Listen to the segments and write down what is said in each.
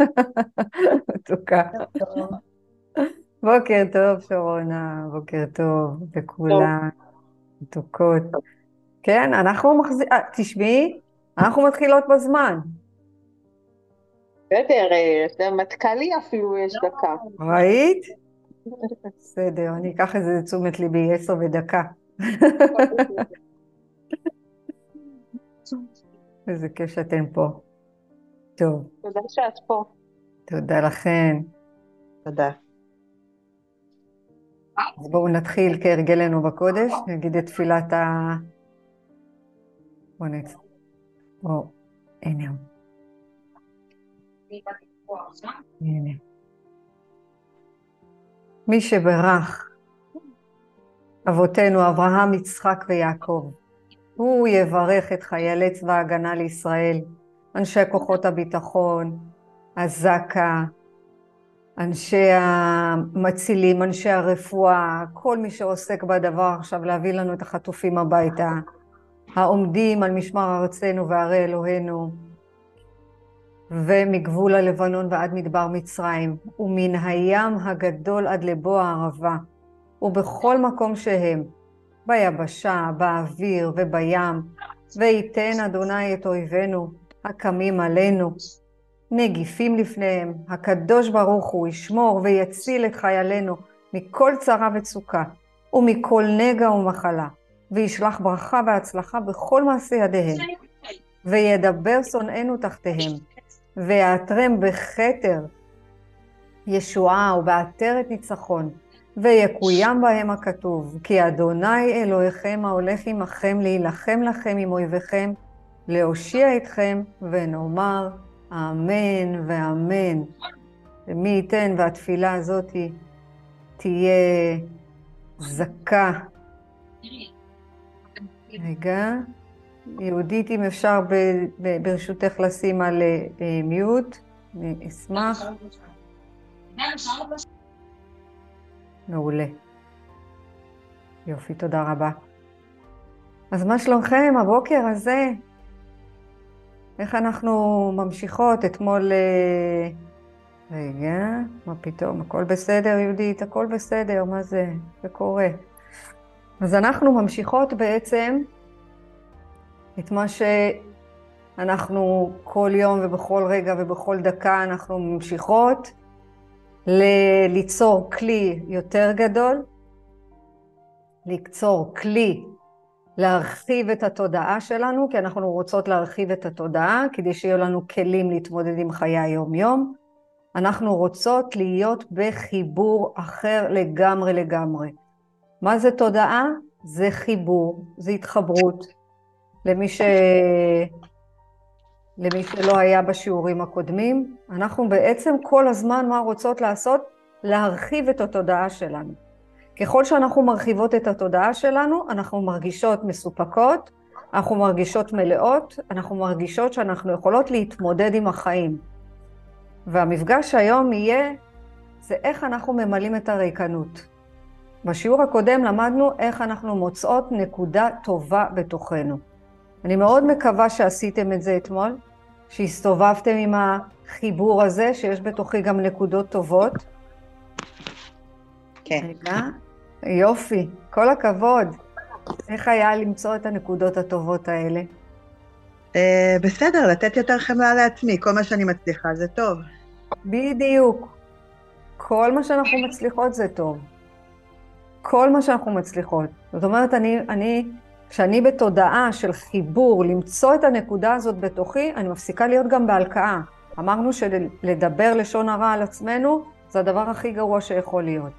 מתוקה. בוקר טוב, שרונה, בוקר טוב לכולם, מתוקות. כן, אנחנו מחזיקים, תשמעי, אנחנו מתחילות בזמן. בסדר, מטכ"לי אפילו יש דקה. ראית? בסדר, אני אקח את זה לתשומת ליבי, עשר ודקה. איזה כיף שאתם פה. טוב. תודה שאת פה. תודה לכן. תודה. אז בואו נתחיל כהרגלנו בקודש, נגיד את תפילת ה... בואו נצא. בואו, הנה הוא. הנה. מי שברך אבותינו אברהם, יצחק ויעקב, הוא יברך את חיילי צבא ההגנה לישראל, אנשי כוחות הביטחון, הזק"א, אנשי המצילים, אנשי הרפואה, כל מי שעוסק בדבר עכשיו להביא לנו את החטופים הביתה, העומדים על משמר ארצנו וערי אלוהינו, ומגבול הלבנון ועד מדבר מצרים, ומן הים הגדול עד לבוא הערבה, ובכל מקום שהם, ביבשה, באוויר ובים, וייתן אדוני את אויבינו הקמים עלינו, נגיפים לפניהם, הקדוש ברוך הוא ישמור ויציל את חיילינו מכל צרה וצוקה, ומכל נגע ומחלה, וישלח ברכה והצלחה בכל מעשה ידיהם, וידבר שונאינו תחתיהם, ויעטרם בכתר ישועה ובעטרת ניצחון, ויקוים בהם הכתוב, כי אדוני אלוהיכם ההולך עמכם להילחם לכם עם אויביכם, להושיע אתכם, ונאמר אמן ואמן. ומי ייתן והתפילה הזאת תהיה זכה. רגע, יהודית, אם אפשר ברשותך לשים על אה, מיוט, אני אשמח. מעולה. יופי, תודה רבה. אז מה שלומכם הבוקר הזה? איך אנחנו ממשיכות? אתמול... אה, רגע, מה פתאום? הכל בסדר, יהודית? הכל בסדר, מה זה? זה קורה. אז אנחנו ממשיכות בעצם את מה שאנחנו כל יום ובכל רגע ובכל דקה אנחנו ממשיכות ליצור כלי יותר גדול, ליצור כלי להרחיב את התודעה שלנו, כי אנחנו רוצות להרחיב את התודעה כדי שיהיו לנו כלים להתמודד עם חיי היום-יום. אנחנו רוצות להיות בחיבור אחר לגמרי לגמרי. מה זה תודעה? זה חיבור, זה התחברות. למי, ש... למי שלא היה בשיעורים הקודמים, אנחנו בעצם כל הזמן מה רוצות לעשות? להרחיב את התודעה שלנו. ככל שאנחנו מרחיבות את התודעה שלנו, אנחנו מרגישות מסופקות, אנחנו מרגישות מלאות, אנחנו מרגישות שאנחנו יכולות להתמודד עם החיים. והמפגש היום יהיה, זה איך אנחנו ממלאים את הריקנות. בשיעור הקודם למדנו איך אנחנו מוצאות נקודה טובה בתוכנו. אני מאוד מקווה שעשיתם את זה אתמול, שהסתובבתם עם החיבור הזה, שיש בתוכי גם נקודות טובות. כן. רגע, יופי, כל הכבוד. איך היה למצוא את הנקודות הטובות האלה? Uh, בסדר, לתת יותר חמלה לעצמי, כל מה שאני מצליחה זה טוב. בדיוק. כל מה שאנחנו מצליחות זה טוב. כל מה שאנחנו מצליחות. זאת אומרת, אני, אני, כשאני בתודעה של חיבור, למצוא את הנקודה הזאת בתוכי, אני מפסיקה להיות גם בהלקאה. אמרנו שלדבר לשון הרע על עצמנו, זה הדבר הכי גרוע שיכול להיות.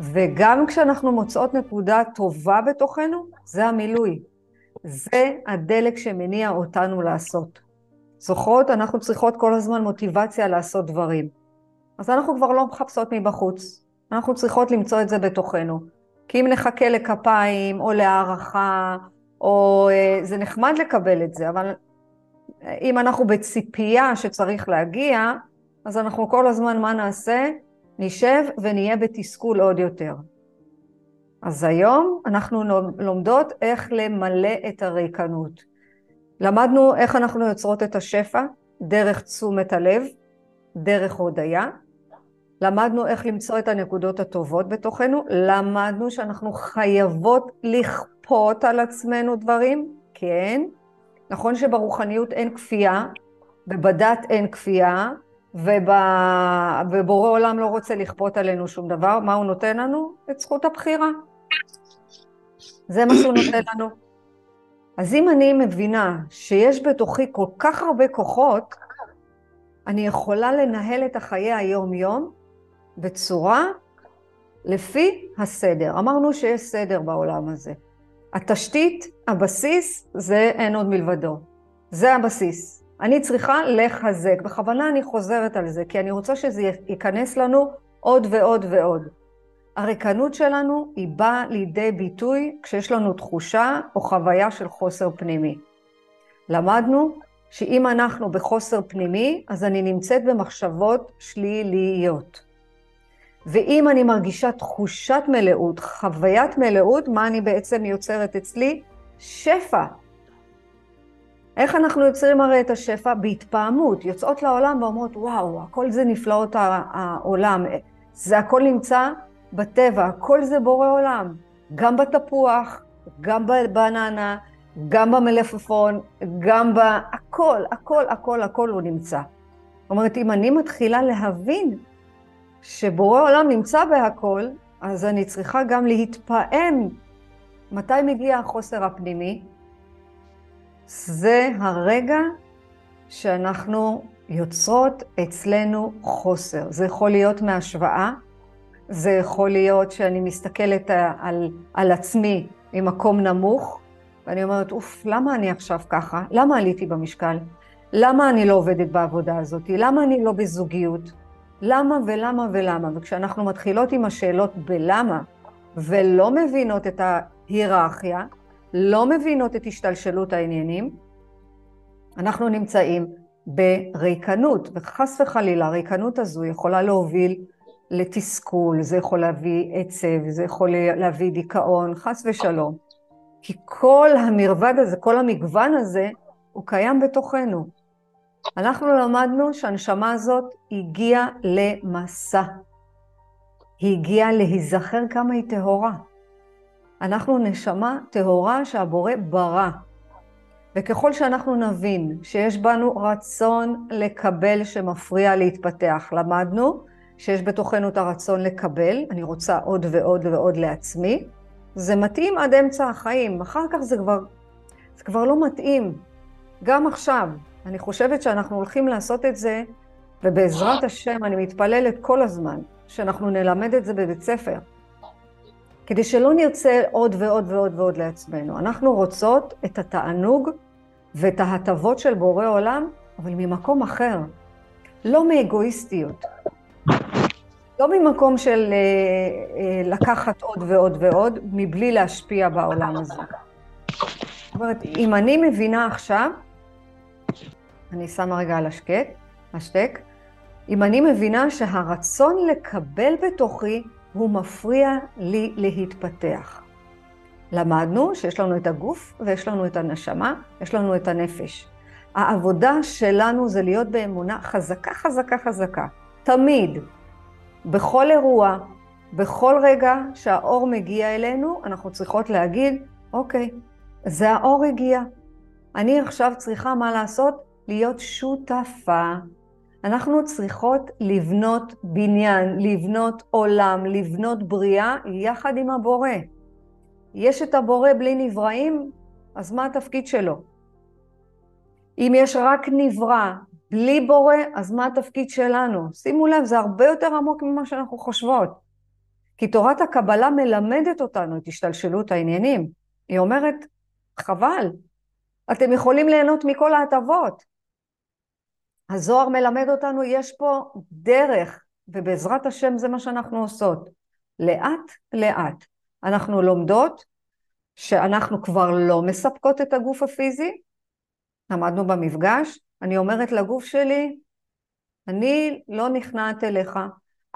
וגם כשאנחנו מוצאות נקודה טובה בתוכנו, זה המילוי. זה הדלק שמניע אותנו לעשות. זוכרות? אנחנו צריכות כל הזמן מוטיבציה לעשות דברים. אז אנחנו כבר לא מחפשות מבחוץ. אנחנו צריכות למצוא את זה בתוכנו. כי אם נחכה לכפיים, או להערכה, או... אה, זה נחמד לקבל את זה, אבל אם אנחנו בציפייה שצריך להגיע, אז אנחנו כל הזמן, מה נעשה? נשב ונהיה בתסכול עוד יותר. אז היום אנחנו לומדות איך למלא את הריקנות. למדנו איך אנחנו יוצרות את השפע דרך תשומת הלב, דרך הודיה, למדנו איך למצוא את הנקודות הטובות בתוכנו, למדנו שאנחנו חייבות לכפות על עצמנו דברים, כן. נכון שברוחניות אין כפייה, ובדת אין כפייה, וב... ובורא עולם לא רוצה לכפות עלינו שום דבר, מה הוא נותן לנו? את זכות הבחירה. זה מה שהוא נותן לנו. אז אם אני מבינה שיש בתוכי כל כך הרבה כוחות, אני יכולה לנהל את החיי היום-יום בצורה לפי הסדר. אמרנו שיש סדר בעולם הזה. התשתית, הבסיס, זה אין עוד מלבדו. זה הבסיס. אני צריכה לחזק. בכוונה אני חוזרת על זה, כי אני רוצה שזה ייכנס לנו עוד ועוד ועוד. הריקנות שלנו היא באה לידי ביטוי כשיש לנו תחושה או חוויה של חוסר פנימי. למדנו שאם אנחנו בחוסר פנימי, אז אני נמצאת במחשבות שליליות. ואם אני מרגישה תחושת מלאות, חוויית מלאות, מה אני בעצם יוצרת אצלי? שפע. איך אנחנו יוצרים הרי את השפע? בהתפעמות. יוצאות לעולם ואומרות, וואו, הכל זה נפלאות העולם. זה הכל נמצא בטבע, הכל זה בורא עולם. גם בתפוח, גם בבננה, גם במלפפון, גם ב... הכל, הכל, הכל, הכל הוא נמצא. זאת אומרת, אם אני מתחילה להבין שבורא עולם נמצא בהכל, אז אני צריכה גם להתפעם. מתי מגיע החוסר הפנימי? זה הרגע שאנחנו יוצרות אצלנו חוסר. זה יכול להיות מהשוואה, זה יכול להיות שאני מסתכלת על, על עצמי ממקום נמוך, ואני אומרת, אוף, למה אני עכשיו ככה? למה עליתי במשקל? למה אני לא עובדת בעבודה הזאת? למה אני לא בזוגיות? למה ולמה ולמה? וכשאנחנו מתחילות עם השאלות בלמה, ולא מבינות את ההיררכיה, לא מבינות את השתלשלות העניינים, אנחנו נמצאים בריקנות, וחס וחלילה הריקנות הזו יכולה להוביל לתסכול, זה יכול להביא עצב, זה יכול להביא דיכאון, חס ושלום. כי כל המרבד הזה, כל המגוון הזה, הוא קיים בתוכנו. אנחנו למדנו שהנשמה הזאת הגיעה למסע. היא הגיעה להיזכר כמה היא טהורה. אנחנו נשמה טהורה שהבורא ברא. וככל שאנחנו נבין שיש בנו רצון לקבל שמפריע להתפתח, למדנו שיש בתוכנו את הרצון לקבל, אני רוצה עוד ועוד ועוד לעצמי, זה מתאים עד אמצע החיים, אחר כך זה כבר, זה כבר לא מתאים. גם עכשיו, אני חושבת שאנחנו הולכים לעשות את זה, ובעזרת השם אני מתפללת כל הזמן, שאנחנו נלמד את זה בבית ספר. כדי שלא נרצה עוד ועוד ועוד ועוד לעצמנו. אנחנו רוצות את התענוג ואת ההטבות של בורא עולם, אבל ממקום אחר. לא מאגואיסטיות. לא ממקום של אה, אה, לקחת עוד ועוד ועוד, מבלי להשפיע בעולם הזה. זאת אומרת, אם אני מבינה עכשיו, אני שמה רגע על השקט, השתק, אם אני מבינה שהרצון לקבל בתוכי הוא מפריע לי להתפתח. למדנו שיש לנו את הגוף ויש לנו את הנשמה, יש לנו את הנפש. העבודה שלנו זה להיות באמונה חזקה, חזקה, חזקה. תמיד, בכל אירוע, בכל רגע שהאור מגיע אלינו, אנחנו צריכות להגיד, אוקיי, זה האור הגיע. אני עכשיו צריכה מה לעשות? להיות שותפה. אנחנו צריכות לבנות בניין, לבנות עולם, לבנות בריאה יחד עם הבורא. יש את הבורא בלי נבראים, אז מה התפקיד שלו? אם יש רק נברא בלי בורא, אז מה התפקיד שלנו? שימו לב, זה הרבה יותר עמוק ממה שאנחנו חושבות. כי תורת הקבלה מלמדת אותנו את השתלשלות העניינים. היא אומרת, חבל, אתם יכולים ליהנות מכל ההטבות. הזוהר מלמד אותנו, יש פה דרך, ובעזרת השם זה מה שאנחנו עושות. לאט לאט. אנחנו לומדות שאנחנו כבר לא מספקות את הגוף הפיזי, למדנו במפגש, אני אומרת לגוף שלי, אני לא נכנעת אליך,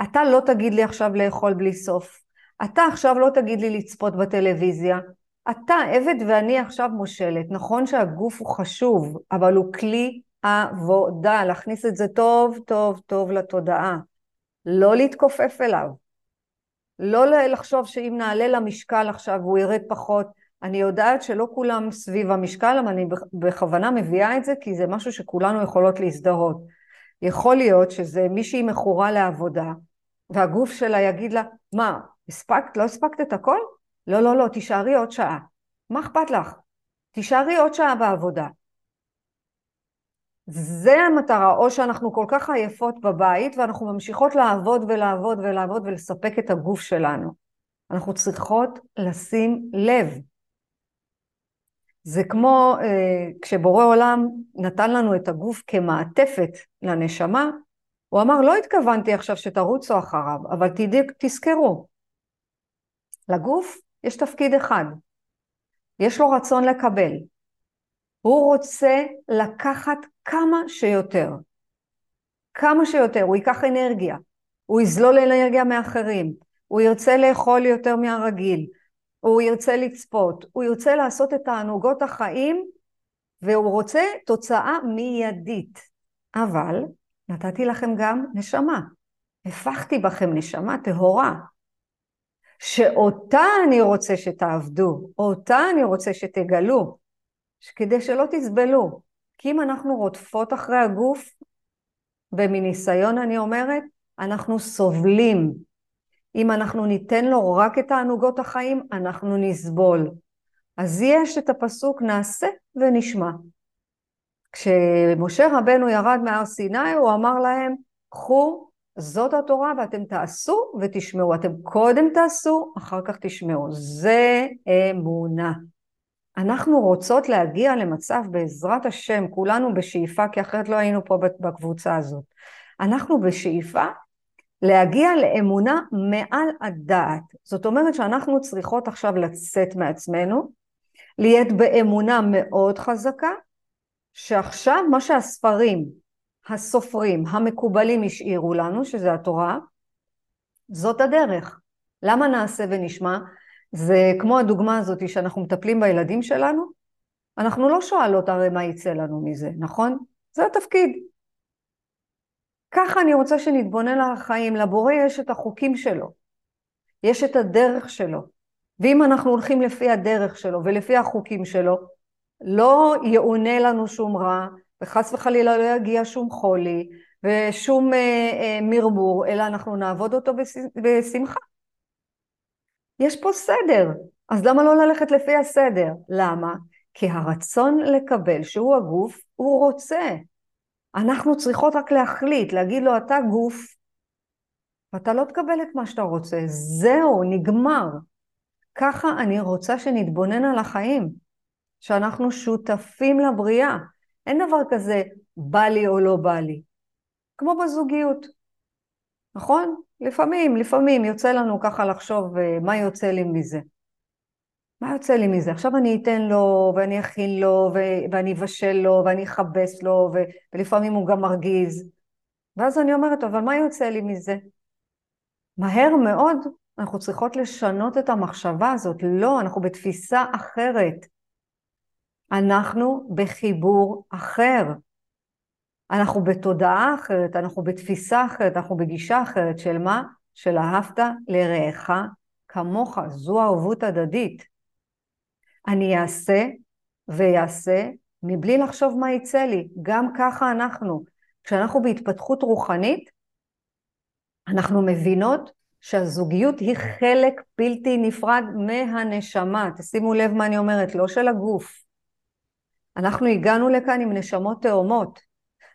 אתה לא תגיד לי עכשיו לאכול בלי סוף, אתה עכשיו לא תגיד לי לצפות בטלוויזיה, אתה עבד ואני עכשיו מושלת. נכון שהגוף הוא חשוב, אבל הוא כלי עבודה, להכניס את זה טוב טוב טוב לתודעה, לא להתכופף אליו, לא לחשוב שאם נעלה למשקל עכשיו הוא ירד פחות, אני יודעת שלא כולם סביב המשקל, אבל אני בכוונה מביאה את זה כי זה משהו שכולנו יכולות להזדהות. יכול להיות שזה מישהי מכורה לעבודה, והגוף שלה יגיד לה, מה, הספקת? לא הספקת את הכל? לא, לא, לא, תישארי עוד שעה. מה אכפת לך? תישארי עוד שעה בעבודה. זה המטרה, או שאנחנו כל כך עייפות בבית ואנחנו ממשיכות לעבוד ולעבוד ולעבוד ולספק את הגוף שלנו. אנחנו צריכות לשים לב. זה כמו אה, כשבורא עולם נתן לנו את הגוף כמעטפת לנשמה, הוא אמר, לא התכוונתי עכשיו שתרוצו אחריו, אבל תדע, תזכרו, לגוף יש תפקיד אחד, יש לו רצון לקבל. הוא רוצה לקחת כמה שיותר. כמה שיותר, הוא ייקח אנרגיה, הוא יזלול אנרגיה מאחרים, הוא ירצה לאכול יותר מהרגיל, הוא ירצה לצפות, הוא ירצה לעשות את תענוגות החיים והוא רוצה תוצאה מיידית. אבל נתתי לכם גם נשמה, הפכתי בכם נשמה טהורה, שאותה אני רוצה שתעבדו, אותה אני רוצה שתגלו, כדי שלא תסבלו. כי אם אנחנו רודפות אחרי הגוף, ומניסיון אני אומרת, אנחנו סובלים. אם אנחנו ניתן לו רק את תענוגות החיים, אנחנו נסבול. אז יש את הפסוק נעשה ונשמע. כשמשה רבנו ירד מהר סיני, הוא אמר להם, קחו, זאת התורה ואתם תעשו ותשמעו. אתם קודם תעשו, אחר כך תשמעו. זה אמונה. אנחנו רוצות להגיע למצב בעזרת השם, כולנו בשאיפה, כי אחרת לא היינו פה בקבוצה הזאת. אנחנו בשאיפה להגיע לאמונה מעל הדעת. זאת אומרת שאנחנו צריכות עכשיו לצאת מעצמנו, להיות באמונה מאוד חזקה, שעכשיו מה שהספרים, הסופרים, המקובלים השאירו לנו, שזה התורה, זאת הדרך. למה נעשה ונשמע? זה כמו הדוגמה הזאת שאנחנו מטפלים בילדים שלנו, אנחנו לא שואלות הרי מה יצא לנו מזה, נכון? זה התפקיד. ככה אני רוצה שנתבונן על החיים, לבורא יש את החוקים שלו, יש את הדרך שלו, ואם אנחנו הולכים לפי הדרך שלו ולפי החוקים שלו, לא יאונה לנו שום רע, וחס וחלילה לא יגיע שום חולי ושום אה, אה, מרמור, אלא אנחנו נעבוד אותו בשמחה. יש פה סדר, אז למה לא ללכת לפי הסדר? למה? כי הרצון לקבל, שהוא הגוף, הוא רוצה. אנחנו צריכות רק להחליט, להגיד לו, אתה גוף, ואתה לא תקבל את מה שאתה רוצה. זהו, נגמר. ככה אני רוצה שנתבונן על החיים, שאנחנו שותפים לבריאה. אין דבר כזה בא לי או לא בא לי. כמו בזוגיות, נכון? לפעמים, לפעמים יוצא לנו ככה לחשוב אה, מה יוצא לי מזה. מה יוצא לי מזה? עכשיו אני אתן לו, ואני אכין לו, ו- ואני אבשל לו, ואני אכבס לו, ו- ולפעמים הוא גם מרגיז. ואז אני אומרת, אבל מה יוצא לי מזה? מהר מאוד אנחנו צריכות לשנות את המחשבה הזאת. לא, אנחנו בתפיסה אחרת. אנחנו בחיבור אחר. אנחנו בתודעה אחרת, אנחנו בתפיסה אחרת, אנחנו בגישה אחרת של מה? של אהבת לרעך כמוך, זו ערבות הדדית. אני אעשה ויעשה מבלי לחשוב מה יצא לי, גם ככה אנחנו. כשאנחנו בהתפתחות רוחנית, אנחנו מבינות שהזוגיות היא חלק בלתי נפרד מהנשמה. תשימו לב מה אני אומרת, לא של הגוף. אנחנו הגענו לכאן עם נשמות תאומות.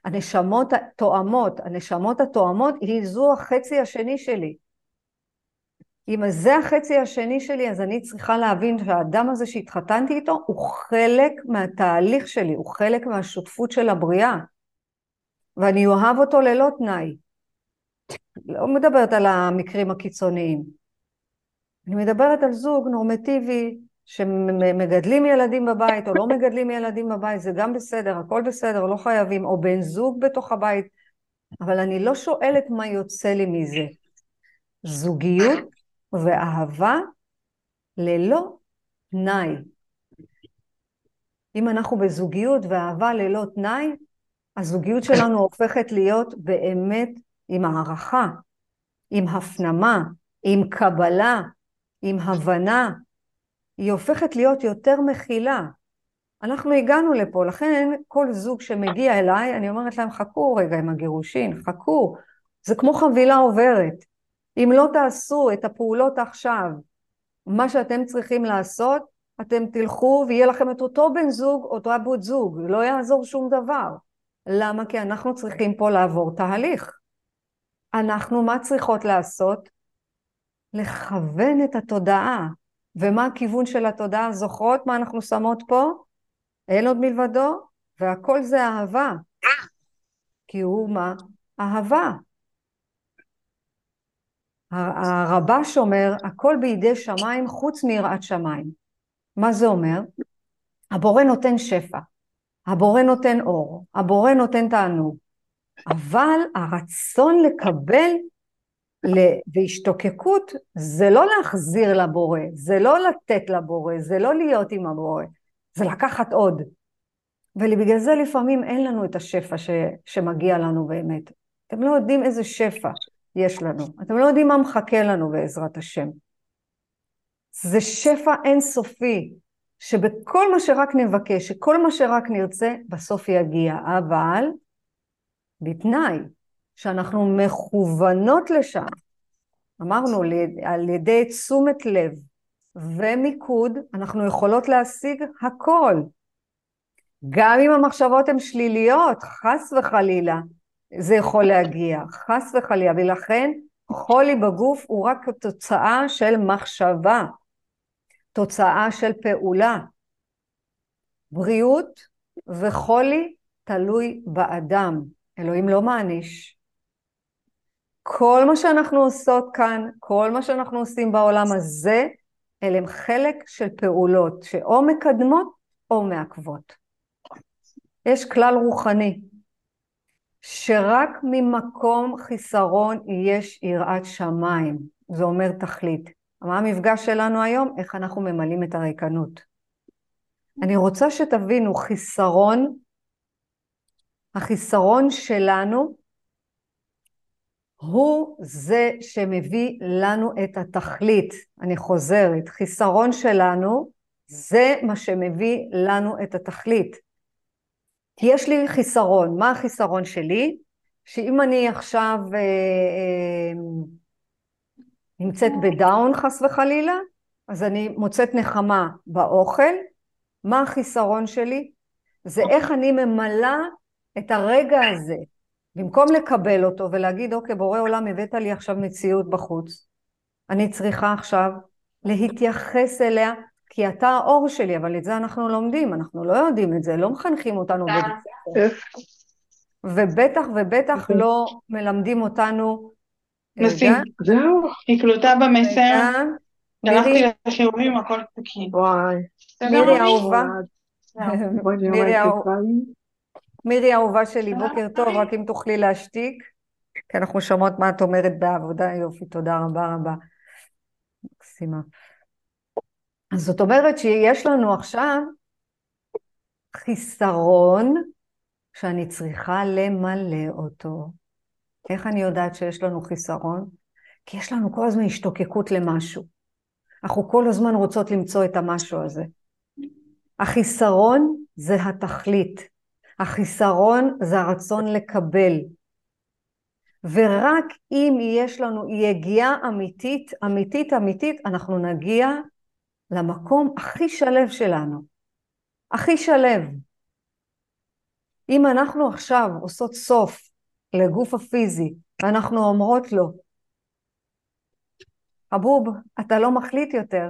הנשמות התואמות, הנשמות התואמות היא זו החצי השני שלי. אם זה החצי השני שלי, אז אני צריכה להבין שהאדם הזה שהתחתנתי איתו הוא חלק מהתהליך שלי, הוא חלק מהשותפות של הבריאה. ואני אוהב אותו ללא תנאי. לא מדברת על המקרים הקיצוניים. אני מדברת על זוג נורמטיבי שמגדלים ילדים בבית או לא מגדלים ילדים בבית, זה גם בסדר, הכל בסדר, לא חייבים, או בן זוג בתוך הבית, אבל אני לא שואלת מה יוצא לי מזה. זוגיות ואהבה ללא תנאי. אם אנחנו בזוגיות ואהבה ללא תנאי, הזוגיות שלנו הופכת להיות באמת עם הערכה, עם הפנמה, עם קבלה, עם הבנה. היא הופכת להיות יותר מכילה. אנחנו הגענו לפה, לכן כל זוג שמגיע אליי, אני אומרת להם, חכו רגע עם הגירושין, חכו. זה כמו חבילה עוברת. אם לא תעשו את הפעולות עכשיו, מה שאתם צריכים לעשות, אתם תלכו ויהיה לכם את אותו בן זוג, אותו בת זוג, לא יעזור שום דבר. למה? כי אנחנו צריכים פה לעבור תהליך. אנחנו, מה צריכות לעשות? לכוון את התודעה. ומה הכיוון של התודעה? זוכרות מה אנחנו שמות פה? אין עוד מלבדו, והכל זה אהבה. כי הוא מה? אהבה. הרבש אומר, הכל בידי שמיים חוץ מיראת שמיים. מה זה אומר? הבורא נותן שפע, הבורא נותן אור, הבורא נותן תענוג, אבל הרצון לקבל והשתוקקות זה לא להחזיר לבורא, זה לא לתת לבורא, זה לא להיות עם הבורא, זה לקחת עוד. ובגלל זה לפעמים אין לנו את השפע ש, שמגיע לנו באמת. אתם לא יודעים איזה שפע יש לנו, אתם לא יודעים מה מחכה לנו בעזרת השם. זה שפע אינסופי, שבכל מה שרק נבקש, שכל מה שרק נרצה, בסוף יגיע. אבל בתנאי שאנחנו מכוונות לשם. אמרנו, על ידי תשומת לב ומיקוד, אנחנו יכולות להשיג הכל. גם אם המחשבות הן שליליות, חס וחלילה, זה יכול להגיע, חס וחלילה, ולכן חולי בגוף הוא רק תוצאה של מחשבה, תוצאה של פעולה. בריאות וחולי תלוי באדם, אלוהים לא מעניש. כל מה שאנחנו עושות כאן, כל מה שאנחנו עושים בעולם הזה, אלה הם חלק של פעולות שאו מקדמות או מעכבות. יש כלל רוחני, שרק ממקום חיסרון יש יראת שמיים, זה אומר תכלית. מה המפגש שלנו היום? איך אנחנו ממלאים את הריקנות. אני רוצה שתבינו, חיסרון, החיסרון שלנו הוא זה שמביא לנו את התכלית. אני חוזרת, חיסרון שלנו זה מה שמביא לנו את התכלית. כי יש לי חיסרון, מה החיסרון שלי? שאם אני עכשיו אה, אה, נמצאת בדאון חס וחלילה, אז אני מוצאת נחמה באוכל. מה החיסרון שלי? זה איך אני ממלאה את הרגע הזה, במקום לקבל אותו ולהגיד, אוקיי, בורא עולם, הבאת לי עכשיו מציאות בחוץ, אני צריכה עכשיו להתייחס אליה, כי אתה האור שלי, אבל את זה אנחנו לומדים, אנחנו לא יודעים את זה, לא מחנכים אותנו בבית ספר. ובטח ובטח לא מלמדים אותנו... נשים, זהו, היא קלוטה במסר. הלכתי לשיעורים, הכל תקין. וואי. מירי האהובה. מירי האהובה. מירי האהובה שלי, בוקר טוב, רק אם תוכלי להשתיק, כי אנחנו שומעות מה את אומרת בעבודה, יופי, תודה רבה רבה. מקסימה. אז זאת אומרת שיש לנו עכשיו חיסרון שאני צריכה למלא אותו. איך אני יודעת שיש לנו חיסרון? כי יש לנו כל הזמן השתוקקות למשהו. אנחנו כל הזמן רוצות למצוא את המשהו הזה. החיסרון זה התכלית. החיסרון זה הרצון לקבל. ורק אם יש לנו יגיעה אמיתית, אמיתית, אמיתית, אנחנו נגיע למקום הכי שלב שלנו. הכי שלב. אם אנחנו עכשיו עושות סוף לגוף הפיזי, ואנחנו אומרות לו, אבוב, אתה לא מחליט יותר,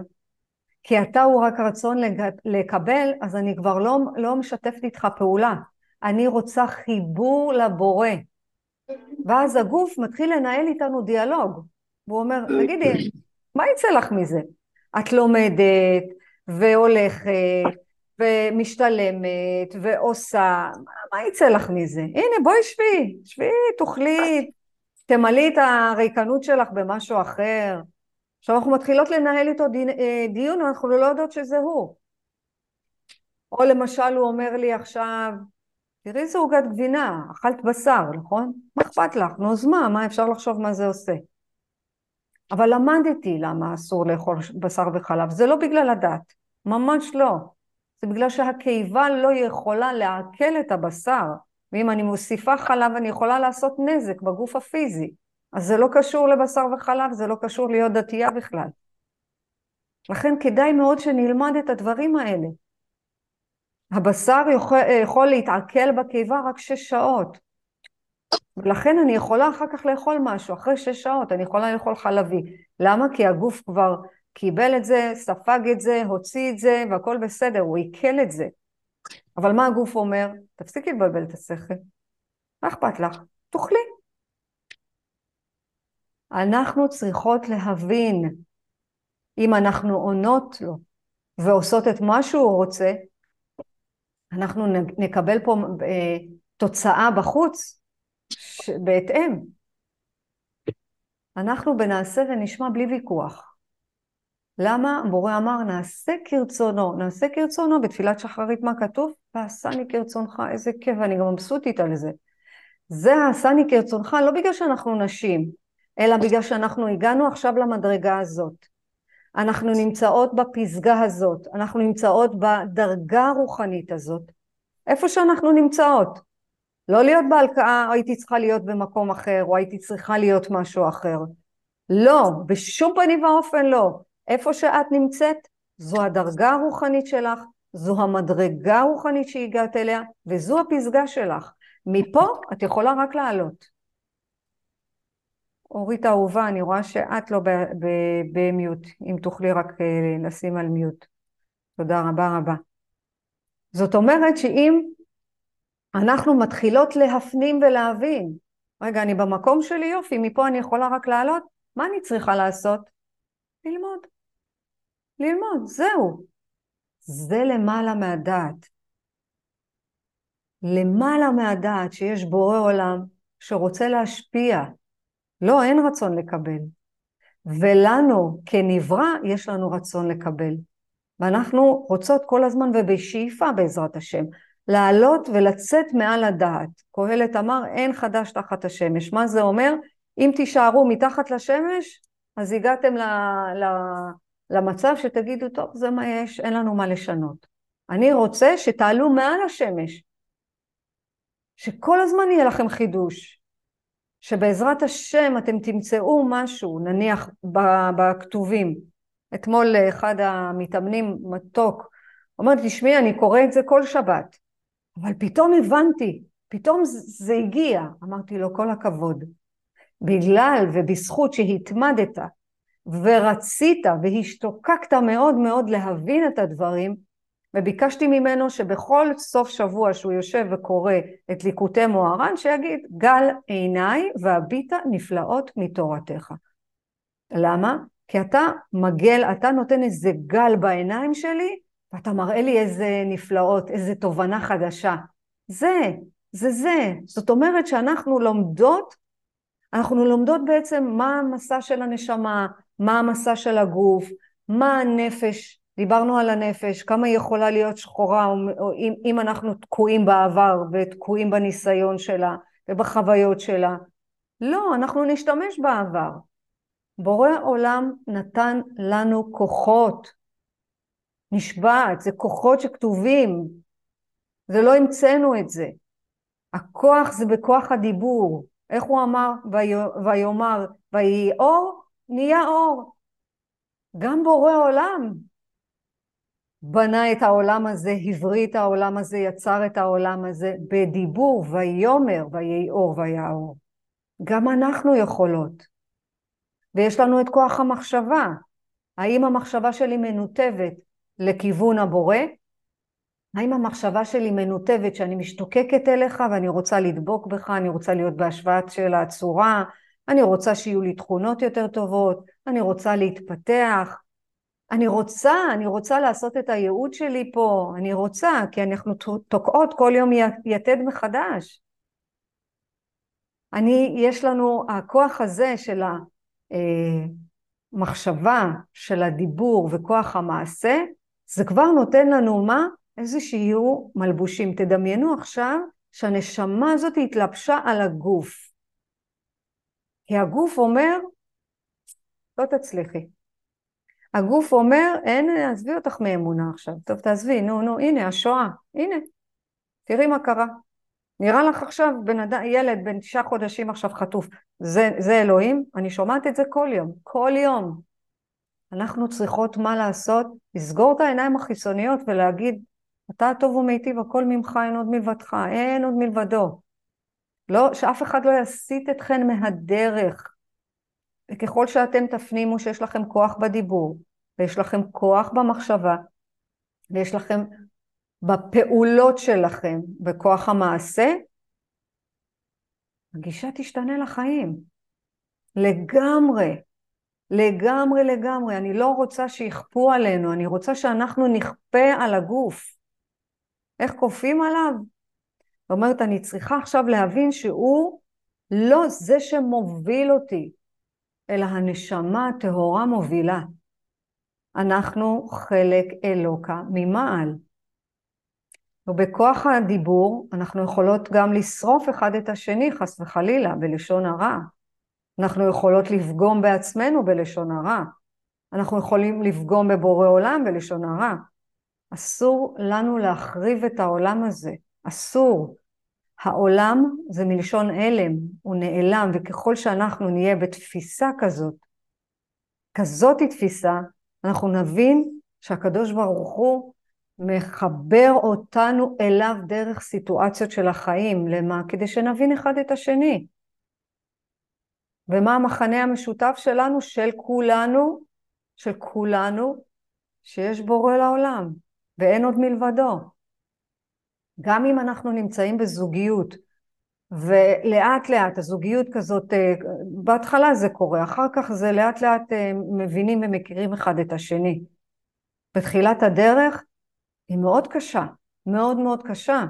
כי אתה הוא רק רצון לקבל, אז אני כבר לא, לא משתפת איתך פעולה. אני רוצה חיבור לבורא. ואז הגוף מתחיל לנהל איתנו דיאלוג. והוא אומר, תגידי, מה יצא לך מזה? את לומדת והולכת ומשתלמת ועושה, מה יצא לך מזה? הנה בואי שבי, שבי, תאכלי, תמלאי את הריקנות שלך במשהו אחר. עכשיו אנחנו מתחילות לנהל איתו אה, דיון, אנחנו לא יודעות שזה הוא. או למשל הוא אומר לי עכשיו, תראי איזה עוגת גבינה, אכלת בשר, נכון? מה אכפת לך? נו, אז מה? מה אפשר לחשוב מה זה עושה? אבל למדתי למה אסור לאכול בשר וחלב. זה לא בגלל הדת, ממש לא. זה בגלל שהקיבה לא יכולה לעכל את הבשר, ואם אני מוסיפה חלב אני יכולה לעשות נזק בגוף הפיזי. אז זה לא קשור לבשר וחלב, זה לא קשור להיות דתייה בכלל. לכן כדאי מאוד שנלמד את הדברים האלה. הבשר יכול, יכול להתעכל בקיבה רק שש שעות. ולכן אני יכולה אחר כך לאכול משהו, אחרי שש שעות אני יכולה לאכול חלבי. למה? כי הגוף כבר קיבל את זה, ספג את זה, הוציא את זה, והכל בסדר, הוא עיכל את זה. אבל מה הגוף אומר? תפסיקי לבלבל את השכל. מה אכפת לך? תאכלי. אנחנו צריכות להבין, אם אנחנו עונות לו ועושות את מה שהוא רוצה, אנחנו נקבל פה אה, תוצאה בחוץ בהתאם. אנחנו בנעשה ונשמע בלי ויכוח. למה? המורה אמר, נעשה כרצונו. נעשה כרצונו, בתפילת שחרית מה כתוב? ועשני כרצונך, איזה כיף, אני גם מבסוטית על זה. זה העשני כרצונך, לא בגלל שאנחנו נשים, אלא בגלל שאנחנו הגענו עכשיו למדרגה הזאת. אנחנו נמצאות בפסגה הזאת, אנחנו נמצאות בדרגה הרוחנית הזאת, איפה שאנחנו נמצאות. לא להיות בהלקאה, הייתי צריכה להיות במקום אחר, או הייתי צריכה להיות משהו אחר. לא, בשום פנים ואופן לא. איפה שאת נמצאת, זו הדרגה הרוחנית שלך, זו המדרגה הרוחנית שהגעת אליה, וזו הפסגה שלך. מפה את יכולה רק לעלות. אורית אהובה, אני רואה שאת לא במיוט, אם תוכלי רק אה, לשים על מיוט. תודה רבה רבה. זאת אומרת שאם אנחנו מתחילות להפנים ולהבין, רגע, אני במקום שלי יופי, מפה אני יכולה רק לעלות, מה אני צריכה לעשות? ללמוד. ללמוד, זהו. זה למעלה מהדעת. למעלה מהדעת שיש בורא עולם שרוצה להשפיע, לא, אין רצון לקבל. ולנו כנברא יש לנו רצון לקבל. ואנחנו רוצות כל הזמן ובשאיפה בעזרת השם לעלות ולצאת מעל הדעת. קהלת אמר אין חדש תחת השמש. מה זה אומר? אם תישארו מתחת לשמש אז הגעתם ל, ל, למצב שתגידו טוב זה מה יש, אין לנו מה לשנות. אני רוצה שתעלו מעל השמש. שכל הזמן יהיה לכם חידוש. שבעזרת השם אתם תמצאו משהו, נניח בכתובים. אתמול אחד המתאמנים מתוק, אומר לי, תשמעי, אני קורא את זה כל שבת, אבל פתאום הבנתי, פתאום זה הגיע. אמרתי לו, כל הכבוד. בגלל ובזכות שהתמדת ורצית והשתוקקת מאוד מאוד להבין את הדברים, וביקשתי ממנו שבכל סוף שבוע שהוא יושב וקורא את ליקוטי מוהר"ן, שיגיד גל עיניי והביטה נפלאות מתורתך. למה? כי אתה מגל, אתה נותן איזה גל בעיניים שלי, ואתה מראה לי איזה נפלאות, איזה תובנה חדשה. זה, זה זה. זאת אומרת שאנחנו לומדות, אנחנו לומדות בעצם מה המסע של הנשמה, מה המסע של הגוף, מה הנפש דיברנו על הנפש, כמה היא יכולה להיות שחורה או אם, אם אנחנו תקועים בעבר ותקועים בניסיון שלה ובחוויות שלה. לא, אנחנו נשתמש בעבר. בורא עולם נתן לנו כוחות. נשבעת, זה כוחות שכתובים. זה לא המצאנו את זה. הכוח זה בכוח הדיבור. איך הוא אמר? ויאמר ויהי אור, נהיה אור. גם בורא עולם בנה את העולם הזה, הבריא את העולם הזה, יצר את העולם הזה בדיבור, ויאמר, ויהי אור ויעור. גם אנחנו יכולות. ויש לנו את כוח המחשבה. האם המחשבה שלי מנותבת לכיוון הבורא? האם המחשבה שלי מנותבת שאני משתוקקת אליך ואני רוצה לדבוק בך, אני רוצה להיות בהשוואת של הצורה, אני רוצה שיהיו לי תכונות יותר טובות, אני רוצה להתפתח, אני רוצה, אני רוצה לעשות את הייעוד שלי פה, אני רוצה, כי אנחנו תוקעות כל יום יתד מחדש. אני, יש לנו, הכוח הזה של המחשבה, של הדיבור וכוח המעשה, זה כבר נותן לנו מה? איזה שיהיו מלבושים. תדמיינו עכשיו שהנשמה הזאת התלבשה על הגוף. כי הגוף אומר, לא תצליחי. הגוף אומר, אין, עזבי אותך מאמונה עכשיו. טוב, תעזבי, נו, נו, הנה, השואה, הנה, תראי מה קרה. נראה לך עכשיו בן אדם, ילד בן תשעה חודשים עכשיו חטוף. זה, זה אלוהים? אני שומעת את זה כל יום, כל יום. אנחנו צריכות מה לעשות? לסגור את העיניים החיצוניות ולהגיד, אתה הטוב ומיטיב, הכל ממך, אין עוד מלבדך, אין עוד מלבדו. לא, שאף אחד לא יסיט אתכן מהדרך. וככל שאתם תפנימו שיש לכם כוח בדיבור, ויש לכם כוח במחשבה, ויש לכם בפעולות שלכם, בכוח המעשה, הגישה תשתנה לחיים. לגמרי. לגמרי לגמרי. אני לא רוצה שיכפו עלינו, אני רוצה שאנחנו נכפה על הגוף. איך כופים עליו? זאת אומרת, אני צריכה עכשיו להבין שהוא לא זה שמוביל אותי, אלא הנשמה הטהורה מובילה. אנחנו חלק אלוקה ממעל. ובכוח הדיבור אנחנו יכולות גם לשרוף אחד את השני, חס וחלילה, בלשון הרע. אנחנו יכולות לפגום בעצמנו בלשון הרע. אנחנו יכולים לפגום בבורא עולם בלשון הרע. אסור לנו להחריב את העולם הזה. אסור. העולם זה מלשון הלם, הוא נעלם, וככל שאנחנו נהיה בתפיסה כזאת, כזאת היא תפיסה, אנחנו נבין שהקדוש ברוך הוא מחבר אותנו אליו דרך סיטואציות של החיים. למה? כדי שנבין אחד את השני. ומה המחנה המשותף שלנו? של כולנו, של כולנו, שיש בורא לעולם, ואין עוד מלבדו. גם אם אנחנו נמצאים בזוגיות, ולאט לאט הזוגיות כזאת, אה, בהתחלה זה קורה, אחר כך זה לאט לאט אה, מבינים ומכירים אחד את השני. בתחילת הדרך היא מאוד קשה, מאוד מאוד קשה.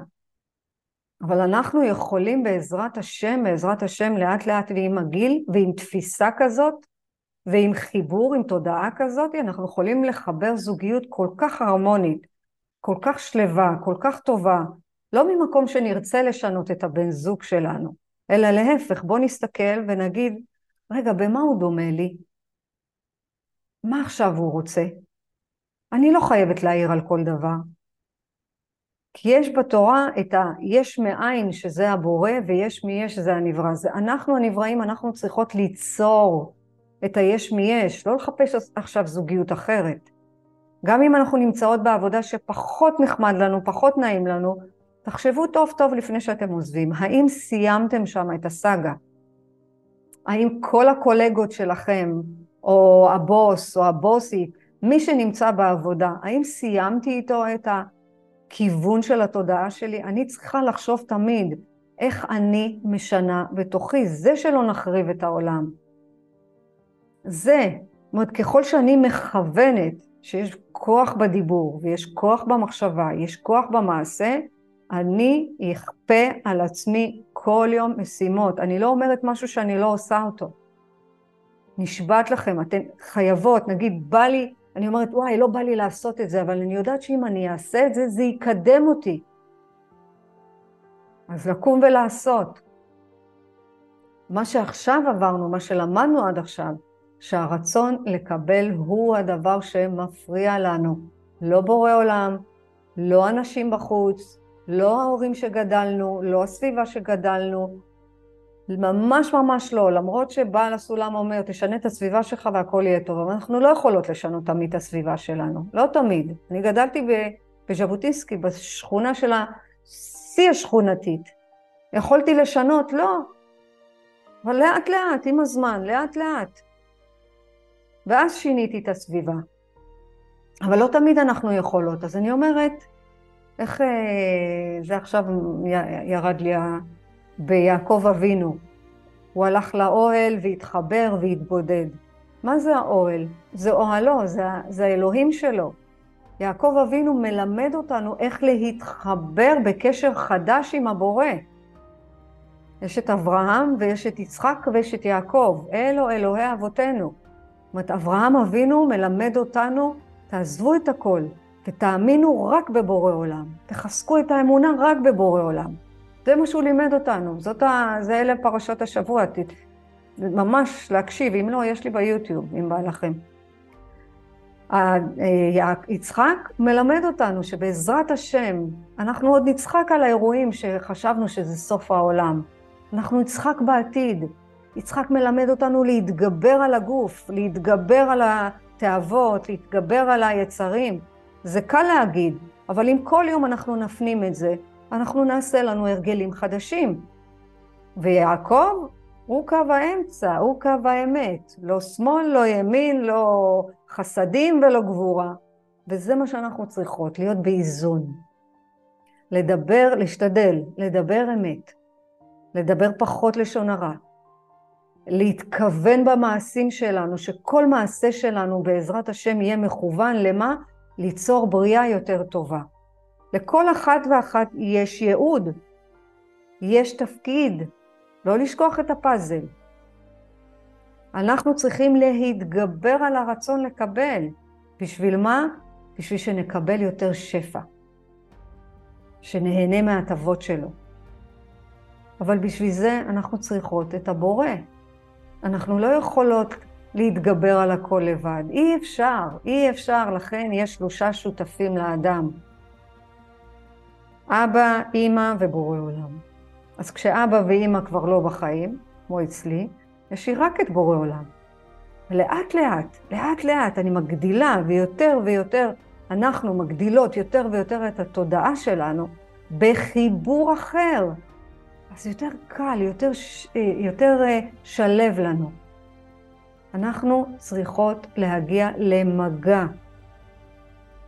אבל אנחנו יכולים בעזרת השם, בעזרת השם לאט לאט ועם הגיל ועם תפיסה כזאת ועם חיבור, עם תודעה כזאת, אנחנו יכולים לחבר זוגיות כל כך הרמונית, כל כך שלווה, כל כך טובה, לא ממקום שנרצה לשנות את הבן זוג שלנו, אלא להפך, בוא נסתכל ונגיד, רגע, במה הוא דומה לי? מה עכשיו הוא רוצה? אני לא חייבת להעיר על כל דבר. כי יש בתורה את היש מאין שזה הבורא ויש מיש שזה הנברא. זה אנחנו הנבראים, אנחנו צריכות ליצור את היש מיש, לא לחפש עכשיו זוגיות אחרת. גם אם אנחנו נמצאות בעבודה שפחות נחמד לנו, פחות נעים לנו, תחשבו טוב טוב לפני שאתם עוזבים. האם סיימתם שם את הסאגה? האם כל הקולגות שלכם, או הבוס, או הבוסית, מי שנמצא בעבודה, האם סיימתי איתו את הכיוון של התודעה שלי? אני צריכה לחשוב תמיד איך אני משנה בתוכי, זה שלא נחריב את העולם. זה, זאת אומרת, ככל שאני מכוונת שיש כוח בדיבור ויש כוח במחשבה, יש כוח במעשה, אני אכפה על עצמי כל יום משימות. אני לא אומרת משהו שאני לא עושה אותו. נשבעת לכם, אתן חייבות, נגיד, בא לי, אני אומרת, וואי, לא בא לי לעשות את זה, אבל אני יודעת שאם אני אעשה את זה, זה יקדם אותי. אז לקום ולעשות. מה שעכשיו עברנו, מה שלמדנו עד עכשיו, שהרצון לקבל הוא הדבר שמפריע לנו. לא בורא עולם, לא אנשים בחוץ, לא ההורים שגדלנו, לא הסביבה שגדלנו, ממש ממש לא, למרות שבעל הסולם אומר, תשנה את הסביבה שלך והכל יהיה טוב, אבל אנחנו לא יכולות לשנות תמיד את הסביבה שלנו, לא תמיד. אני גדלתי בז'בוטינסקי, בשכונה של השיא השכונתית. יכולתי לשנות? לא. אבל לאט לאט, עם הזמן, לאט לאט. ואז שיניתי את הסביבה. אבל לא תמיד אנחנו יכולות, אז אני אומרת, איך אה, זה עכשיו ירד לי ביעקב אבינו? הוא הלך לאוהל והתחבר והתבודד. מה זה האוהל? זה אוהלו, זה, זה האלוהים שלו. יעקב אבינו מלמד אותנו איך להתחבר בקשר חדש עם הבורא. יש את אברהם ויש את יצחק ויש את יעקב, אלו אלוהי אבותינו. אומרת, אברהם אבינו מלמד אותנו, תעזבו את הכל, ותאמינו רק בבורא עולם. תחזקו את האמונה רק בבורא עולם. זה מה שהוא לימד אותנו, זאת ה... זה אלה פרשות השבוע, ממש להקשיב, אם לא, יש לי ביוטיוב, אם בא לכם. יצחק מלמד אותנו שבעזרת השם, אנחנו עוד נצחק על האירועים שחשבנו שזה סוף העולם. אנחנו נצחק בעתיד. יצחק מלמד אותנו להתגבר על הגוף, להתגבר על התאוות, להתגבר על היצרים. זה קל להגיד, אבל אם כל יום אנחנו נפנים את זה, אנחנו נעשה לנו הרגלים חדשים. ויעקב הוא קו האמצע, הוא קו האמת. לא שמאל, לא ימין, לא חסדים ולא גבורה. וזה מה שאנחנו צריכות, להיות באיזון. לדבר, להשתדל, לדבר אמת. לדבר פחות לשון הרע. להתכוון במעשים שלנו, שכל מעשה שלנו בעזרת השם יהיה מכוון למה? ליצור בריאה יותר טובה. לכל אחת ואחת יש ייעוד, יש תפקיד, לא לשכוח את הפאזל. אנחנו צריכים להתגבר על הרצון לקבל. בשביל מה? בשביל שנקבל יותר שפע, שנהנה מההטבות שלו. אבל בשביל זה אנחנו צריכות את הבורא. אנחנו לא יכולות להתגבר על הכל לבד. אי אפשר, אי אפשר, לכן יש שלושה שותפים לאדם. אבא, אימא ובורא עולם. אז כשאבא ואימא כבר לא בחיים, כמו אצלי, יש לי רק את בורא עולם. לאט לאט, לאט לאט אני מגדילה ויותר ויותר, אנחנו מגדילות יותר ויותר את התודעה שלנו בחיבור אחר. אז יותר קל, יותר, יותר אה, שלב לנו. אנחנו צריכות להגיע למגע.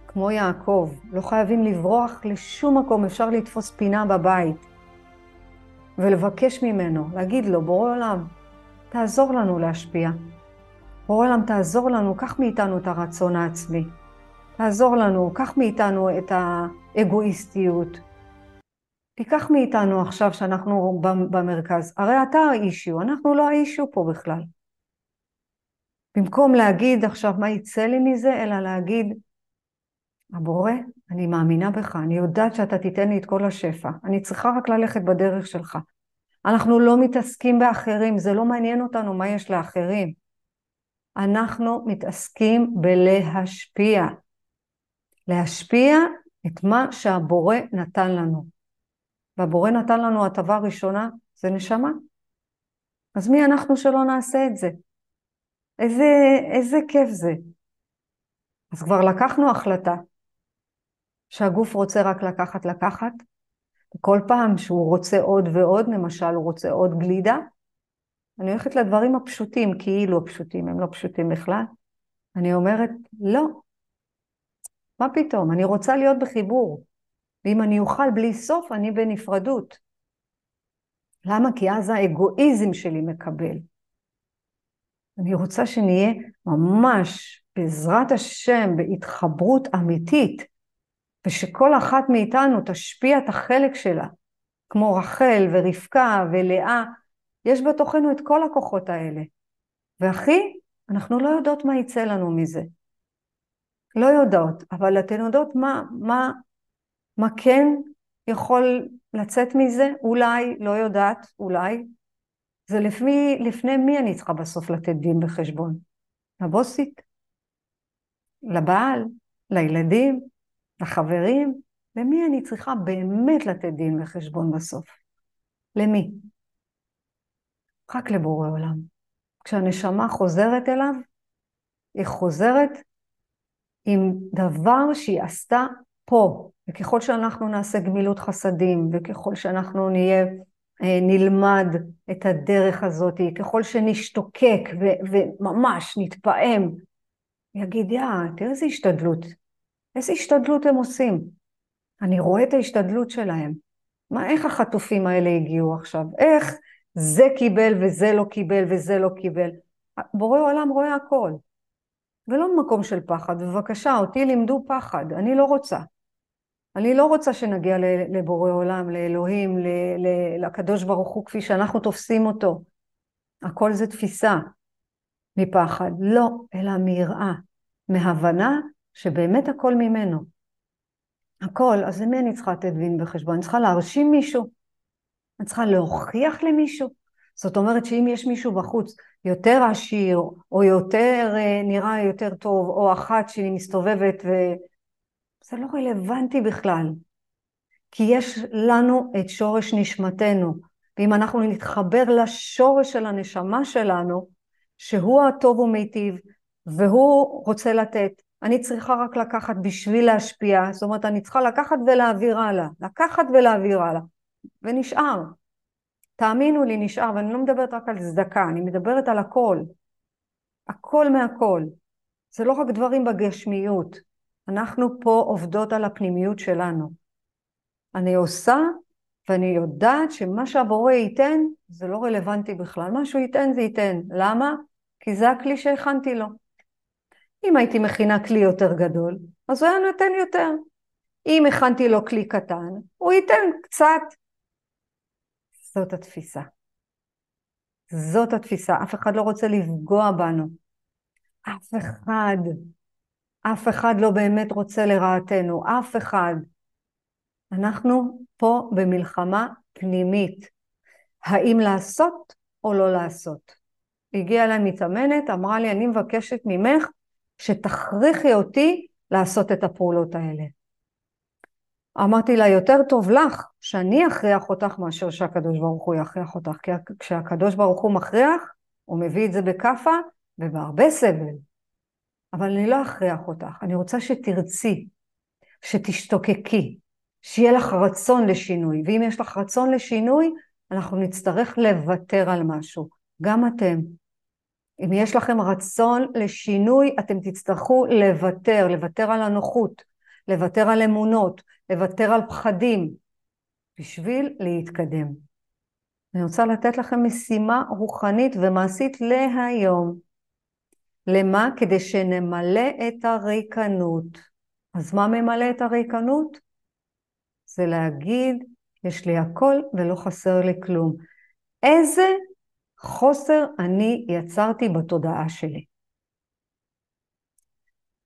כמו יעקב, לא חייבים לברוח לשום מקום, אפשר לתפוס פינה בבית ולבקש ממנו, להגיד לו, בורא עולם, תעזור לנו להשפיע. בורא עולם, תעזור לנו, קח מאיתנו את הרצון העצמי. תעזור לנו, קח מאיתנו את האגואיסטיות. תיקח מאיתנו עכשיו שאנחנו במרכז. הרי אתה האישיו, אנחנו לא האישיו פה בכלל. במקום להגיד עכשיו מה יצא לי מזה, אלא להגיד, הבורא, אני מאמינה בך, אני יודעת שאתה תיתן לי את כל השפע, אני צריכה רק ללכת בדרך שלך. אנחנו לא מתעסקים באחרים, זה לא מעניין אותנו מה יש לאחרים. אנחנו מתעסקים בלהשפיע. להשפיע את מה שהבורא נתן לנו. והבורא נתן לנו הטבה ראשונה, זה נשמה. אז מי אנחנו שלא נעשה את זה? איזה, איזה כיף זה. אז כבר לקחנו החלטה שהגוף רוצה רק לקחת לקחת, וכל פעם שהוא רוצה עוד ועוד, למשל הוא רוצה עוד גלידה, אני הולכת לדברים הפשוטים, כאילו הפשוטים, הם לא פשוטים בכלל. אני אומרת, לא. מה פתאום? אני רוצה להיות בחיבור. ואם אני אוכל בלי סוף, אני בנפרדות. למה? כי אז האגואיזם שלי מקבל. אני רוצה שנהיה ממש, בעזרת השם, בהתחברות אמיתית, ושכל אחת מאיתנו תשפיע את החלק שלה, כמו רחל ורבקה ולאה, יש בתוכנו את כל הכוחות האלה. והכי, אנחנו לא יודעות מה יצא לנו מזה. לא יודעות, אבל אתן יודעות מה, מה, מה כן יכול לצאת מזה? אולי, לא יודעת, אולי. זה לפני, לפני מי אני צריכה בסוף לתת דין וחשבון? לבוסית? לבעל? לילדים? לחברים? למי אני צריכה באמת לתת דין וחשבון בסוף? למי? רק לבורא עולם. כשהנשמה חוזרת אליו, היא חוזרת עם דבר שהיא עשתה פה, וככל שאנחנו נעשה גמילות חסדים, וככל שאנחנו נהיה, אה, נלמד את הדרך הזאת, ככל שנשתוקק ו- וממש נתפעם, יגיד, יא, תראה איזה השתדלות, איזה השתדלות הם עושים. אני רואה את ההשתדלות שלהם. מה, איך החטופים האלה הגיעו עכשיו? איך זה קיבל וזה לא קיבל וזה לא קיבל? בורא עולם רואה הכל. ולא ממקום של פחד. בבקשה, אותי לימדו פחד, אני לא רוצה. אני לא רוצה שנגיע לבורא עולם, לאלוהים, לקדוש ברוך הוא כפי שאנחנו תופסים אותו. הכל זה תפיסה מפחד. לא, אלא מיראה, מהבנה שבאמת הכל ממנו. הכל, אז למי אני צריכה לתת דין וחשבון? אני צריכה להרשים מישהו? אני צריכה להוכיח למישהו? זאת אומרת שאם יש מישהו בחוץ יותר עשיר, או יותר אה, נראה יותר טוב, או אחת שהיא מסתובבת ו... זה לא רלוונטי בכלל. כי יש לנו את שורש נשמתנו, ואם אנחנו נתחבר לשורש של הנשמה שלנו, שהוא הטוב ומיטיב, והוא רוצה לתת, אני צריכה רק לקחת בשביל להשפיע, זאת אומרת אני צריכה לקחת ולהעביר הלאה, לקחת ולהעביר הלאה, ונשאר. תאמינו לי, נשאר, ואני לא מדברת רק על צדקה, אני מדברת על הכל. הכל מהכל. זה לא רק דברים בגשמיות, אנחנו פה עובדות על הפנימיות שלנו. אני עושה ואני יודעת שמה שהבורא ייתן זה לא רלוונטי בכלל. מה שהוא ייתן זה ייתן. למה? כי זה הכלי שהכנתי לו. אם הייתי מכינה כלי יותר גדול, אז הוא היה נותן יותר. אם הכנתי לו כלי קטן, הוא ייתן קצת. זאת התפיסה. זאת התפיסה. אף אחד לא רוצה לפגוע בנו. אף אחד. אף אחד לא באמת רוצה לרעתנו. אף אחד. אנחנו פה במלחמה פנימית. האם לעשות או לא לעשות? הגיעה אליי מתאמנת, אמרה לי, אני מבקשת ממך שתכריחי אותי לעשות את הפעולות האלה. אמרתי לה, יותר טוב לך שאני אכריח אותך מאשר שהקדוש ברוך הוא יכריח אותך, כי כשהקדוש ברוך הוא מכריח, הוא מביא את זה בכאפה ובהרבה סבל. אבל אני לא אכריח אותך, אני רוצה שתרצי, שתשתוקקי, שיהיה לך רצון לשינוי, ואם יש לך רצון לשינוי, אנחנו נצטרך לוותר על משהו, גם אתם. אם יש לכם רצון לשינוי, אתם תצטרכו לוותר, לוותר על הנוחות, לוותר על אמונות, לוותר על פחדים, בשביל להתקדם. אני רוצה לתת לכם משימה רוחנית ומעשית להיום. למה? כדי שנמלא את הריקנות. אז מה ממלא את הריקנות? זה להגיד, יש לי הכל ולא חסר לי כלום. איזה חוסר אני יצרתי בתודעה שלי.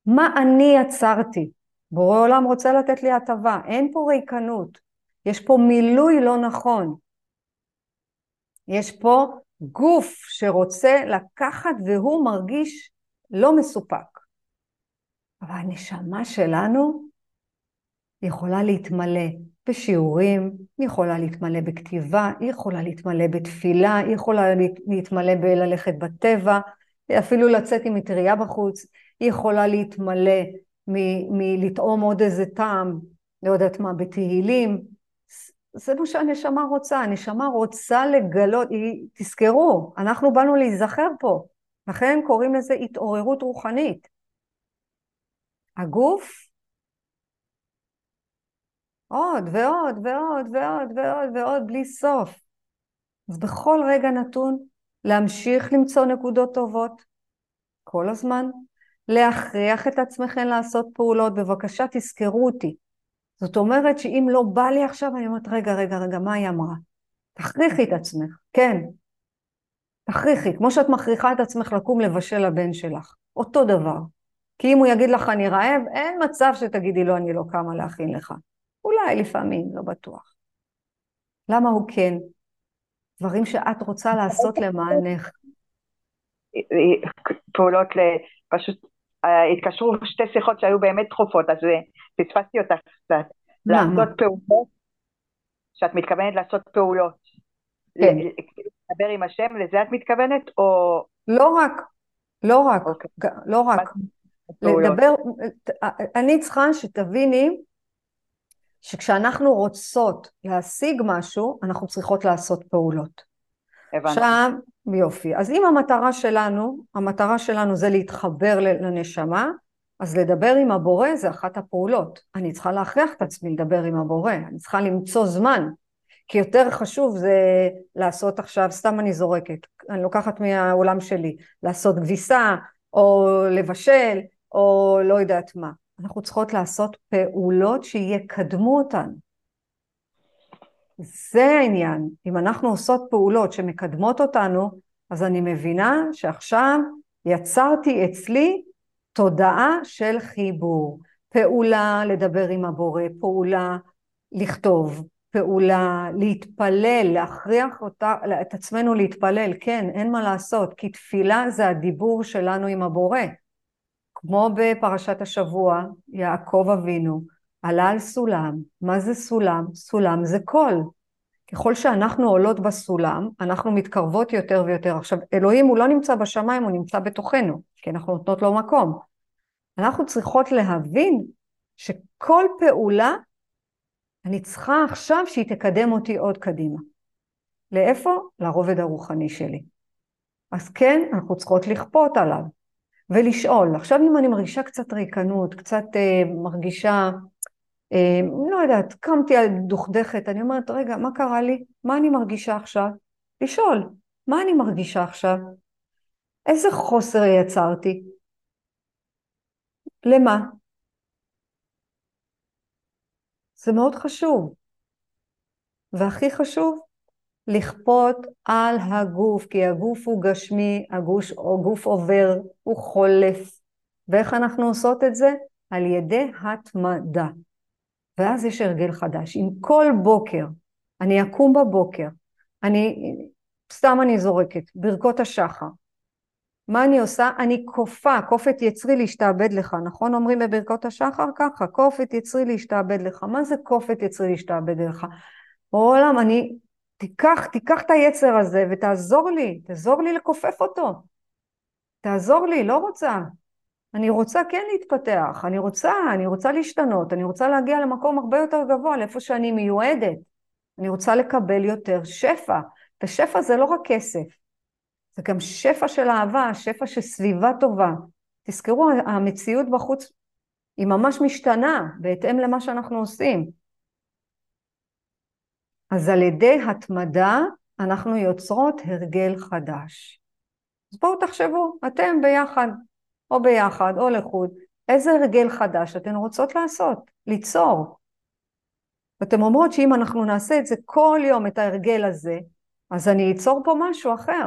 מה אני יצרתי? בורא עולם רוצה לתת לי הטבה, אין פה ריקנות, יש פה מילוי לא נכון. יש פה גוף שרוצה לקחת והוא מרגיש לא מסופק. אבל הנשמה שלנו יכולה להתמלא בשיעורים, היא יכולה להתמלא בכתיבה, היא יכולה להתמלא בתפילה, היא יכולה להתמלא בללכת בטבע, אפילו לצאת עם מטריה בחוץ, היא יכולה להתמלא מלטעום עוד איזה טעם, לא יודעת מה, בתהילים. זה מה שהנשמה רוצה, הנשמה רוצה לגלות, היא, תזכרו, אנחנו באנו להיזכר פה, לכן קוראים לזה התעוררות רוחנית. הגוף עוד ועוד ועוד ועוד ועוד ועוד בלי סוף. אז בכל רגע נתון להמשיך למצוא נקודות טובות, כל הזמן, להכריח את עצמכם לעשות פעולות, בבקשה תזכרו אותי. זאת אומרת שאם לא בא לי עכשיו, אני אומרת, רגע, רגע, רגע, מה היא אמרה? תכריחי את עצמך, כן. תכריחי, כמו שאת מכריחה את עצמך לקום לבשל לבן שלך, אותו דבר. כי אם הוא יגיד לך אני רעב, אין מצב שתגידי לו אני לא קמה להכין לך. אולי לפעמים, לא בטוח. למה הוא כן? דברים שאת רוצה לעשות למענך. פעולות פשוט התקשרו שתי שיחות שהיו באמת דחופות, אז אה, פספסתי אותך קצת. לעשות פעולות, שאת מתכוונת לעשות פעולות. כן. לדבר עם השם, לזה את מתכוונת, או... לא רק, לא רק, okay. אוקיי. לא רק. לדבר, אני צריכה שתביני שכשאנחנו רוצות להשיג משהו, אנחנו צריכות לעשות פעולות. הבנתי. עכשיו, יופי. אז אם המטרה שלנו, המטרה שלנו זה להתחבר לנשמה, אז לדבר עם הבורא זה אחת הפעולות. אני צריכה להכריח את עצמי לדבר עם הבורא, אני צריכה למצוא זמן. כי יותר חשוב זה לעשות עכשיו, סתם אני זורקת, אני לוקחת מהעולם שלי, לעשות כביסה, או לבשל, או לא יודעת מה. אנחנו צריכות לעשות פעולות שיקדמו אותנו. זה העניין. אם אנחנו עושות פעולות שמקדמות אותנו, אז אני מבינה שעכשיו יצרתי אצלי תודעה של חיבור. פעולה לדבר עם הבורא, פעולה לכתוב, פעולה, להתפלל, להכריח אותה, את עצמנו להתפלל, כן, אין מה לעשות, כי תפילה זה הדיבור שלנו עם הבורא. כמו בפרשת השבוע, יעקב אבינו עלה על סולם, מה זה סולם? סולם זה קול. ככל שאנחנו עולות בסולם, אנחנו מתקרבות יותר ויותר. עכשיו, אלוהים הוא לא נמצא בשמיים, הוא נמצא בתוכנו, כי אנחנו נותנות לו מקום. אנחנו צריכות להבין שכל פעולה, אני צריכה עכשיו שהיא תקדם אותי עוד קדימה. לאיפה? לרובד הרוחני שלי. אז כן, אנחנו צריכות לכפות עליו ולשאול. עכשיו אם אני מרגישה קצת ריקנות, קצת אה, מרגישה לא יודעת, קמתי על דוכדכת, אני אומרת, רגע, מה קרה לי? מה אני מרגישה עכשיו? לשאול, מה אני מרגישה עכשיו? איזה חוסר יצרתי? למה? זה מאוד חשוב. והכי חשוב, לכפות על הגוף, כי הגוף הוא גשמי, הגוף, הגוף עובר, הוא חולף. ואיך אנחנו עושות את זה? על ידי התמדה. ואז יש הרגל חדש. אם כל בוקר אני אקום בבוקר, אני, סתם אני זורקת, ברכות השחר. מה אני עושה? אני כופה, כופת יצרי להשתעבד לך, נכון אומרים בברכות השחר? ככה, כופת יצרי להשתעבד לך. מה זה כופת יצרי להשתעבד לך? עולם, אני, תיקח, תיקח את היצר הזה ותעזור לי, תעזור לי לכופף אותו. תעזור לי, לא רוצה. אני רוצה כן להתפתח, אני רוצה, אני רוצה להשתנות, אני רוצה להגיע למקום הרבה יותר גבוה, לאיפה שאני מיועדת. אני רוצה לקבל יותר שפע. ושפע זה לא רק כסף, זה גם שפע של אהבה, שפע של סביבה טובה. תזכרו, המציאות בחוץ היא ממש משתנה בהתאם למה שאנחנו עושים. אז על ידי התמדה אנחנו יוצרות הרגל חדש. אז בואו תחשבו, אתם ביחד, או ביחד או לחוד, איזה הרגל חדש אתן רוצות לעשות, ליצור. ואתן אומרות שאם אנחנו נעשה את זה כל יום, את ההרגל הזה, אז אני אצור פה משהו אחר.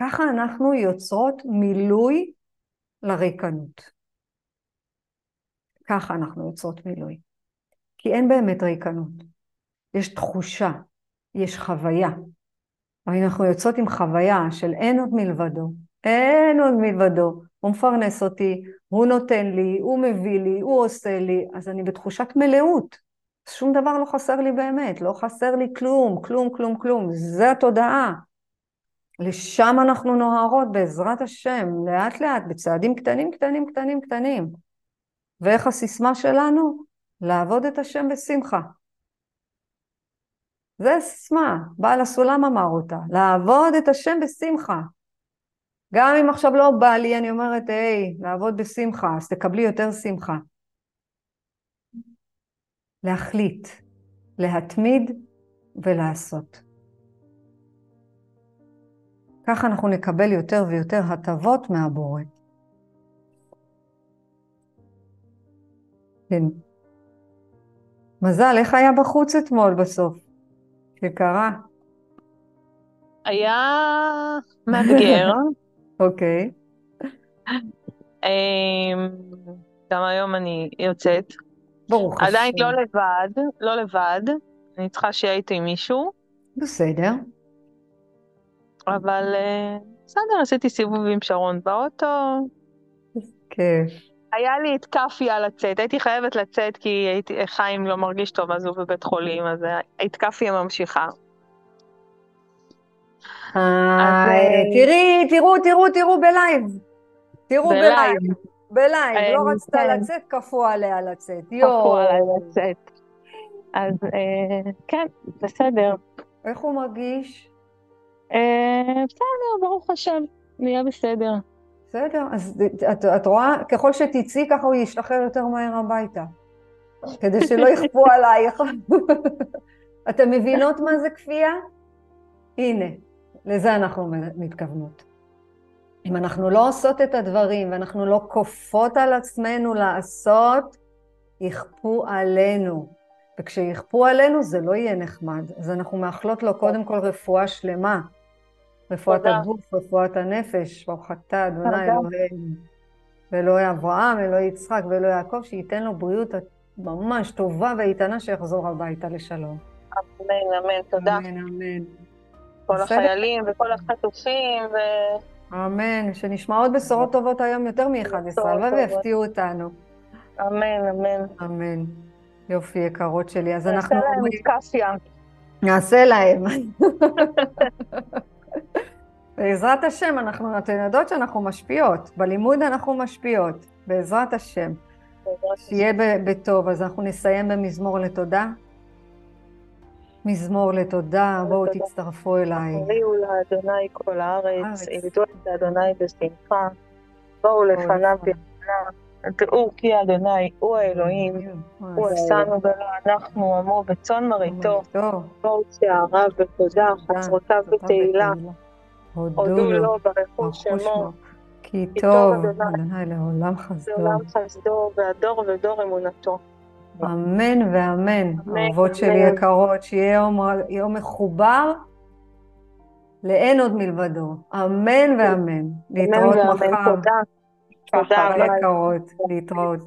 ככה אנחנו יוצרות מילוי לריקנות. ככה אנחנו יוצרות מילוי. כי אין באמת ריקנות. יש תחושה, יש חוויה. אבל אנחנו יוצאות עם חוויה של אין עוד מלבדו, אין עוד מלבדו, הוא מפרנס אותי, הוא נותן לי, הוא מביא לי, הוא עושה לי, אז אני בתחושת מלאות. שום דבר לא חסר לי באמת, לא חסר לי כלום, כלום, כלום, כלום. זה התודעה. לשם אנחנו נוהרות בעזרת השם, לאט לאט, בצעדים קטנים, קטנים, קטנים, קטנים. ואיך הסיסמה שלנו? לעבוד את השם בשמחה. זה סיסמה, בעל הסולם אמר אותה, לעבוד את השם בשמחה. גם אם עכשיו לא בא לי, אני אומרת, היי, לעבוד בשמחה, אז תקבלי יותר שמחה. להחליט, להתמיד ולעשות. ככה אנחנו נקבל יותר ויותר הטבות מהבורא. כן. מזל, איך היה בחוץ אתמול בסוף? שקרה? היה מאתגר. אוקיי. אמ, גם היום אני יוצאת. ברוך השם. עדיין לא לבד, לא לבד. אני צריכה שיהיה איתי מישהו. בסדר. אבל אה, בסדר, עשיתי סיבוב עם שרון באוטו. כיף. היה לי את כאפיה לצאת, הייתי חייבת לצאת כי הייתי, חיים לא מרגיש טוב אז הוא בבית חולים, אז את כאפיה ממשיכה. אה, תראי, תראו, תראו, תראו בלייב. תראו בלייב. בלייב, אה, לא רצתה כן. לצאת, כפו עליה לצאת. כפו עליה לצאת. אז אה, כן, בסדר. איך הוא מרגיש? בסדר, ברוך השם, נהיה בסדר. בסדר, אז את, את רואה, ככל שתצאי ככה הוא ישתחרר יותר מהר הביתה, כדי שלא יכפו עלייך. אתם מבינות מה זה כפייה? הנה, לזה אנחנו מתכוונות. אם אנחנו לא עושות את הדברים ואנחנו לא כופות על עצמנו לעשות, יכפו עלינו. וכשיכפו עלינו זה לא יהיה נחמד. אז אנחנו מאחלות לו קודם כל רפואה שלמה. רפואת הגוף, רפואת הנפש, ברוך אתה, אדוני אלוהינו. ואלוהי אברהם, אלוהי יצחק ואלוהי יעקב, שייתן לו בריאות ממש טובה ואיתנה שיחזור הביתה לשלום. אמן, אמן, תודה. אמן, אמן. כל החיילים וכל החטופים ו... אמן, שנשמע עוד בשורות טובות היום יותר מ-11, הלוואי ויפתיעו אותנו. אמן, אמן. אמן. יופי, יקרות שלי. אז אנחנו... נעשה להם קפיה. נעשה להם. בעזרת השם, אנחנו, אתן יודעות שאנחנו משפיעות. בלימוד אנחנו משפיעות, בעזרת השם. שיהיה בטוב. אז אנחנו נסיים במזמור לתודה. מזמור לתודה, בואו תצטרפו אליי. הריעו לאדוני כל הארץ, עבדו את אדוני בשמחה, בואו לפניו יחנה, דעו כי אדוני הוא האלוהים, הוא עשנו ולא אנחנו עמו בצאן מרעיתו, בואו שעריו בתודה, חצרותיו בתהילה, הודו לו ברכו שמו, כי טוב אדוני לעולם חסדו. לעולם חסדו, והדור ודור אמונתו. אמן ואמן, אהובות שלי יקרות, שיהיה יום, מחובר לאין עוד מלבדו. אמן ואמן. להתראות מחר. תודה. תודה יקרות, להתראות.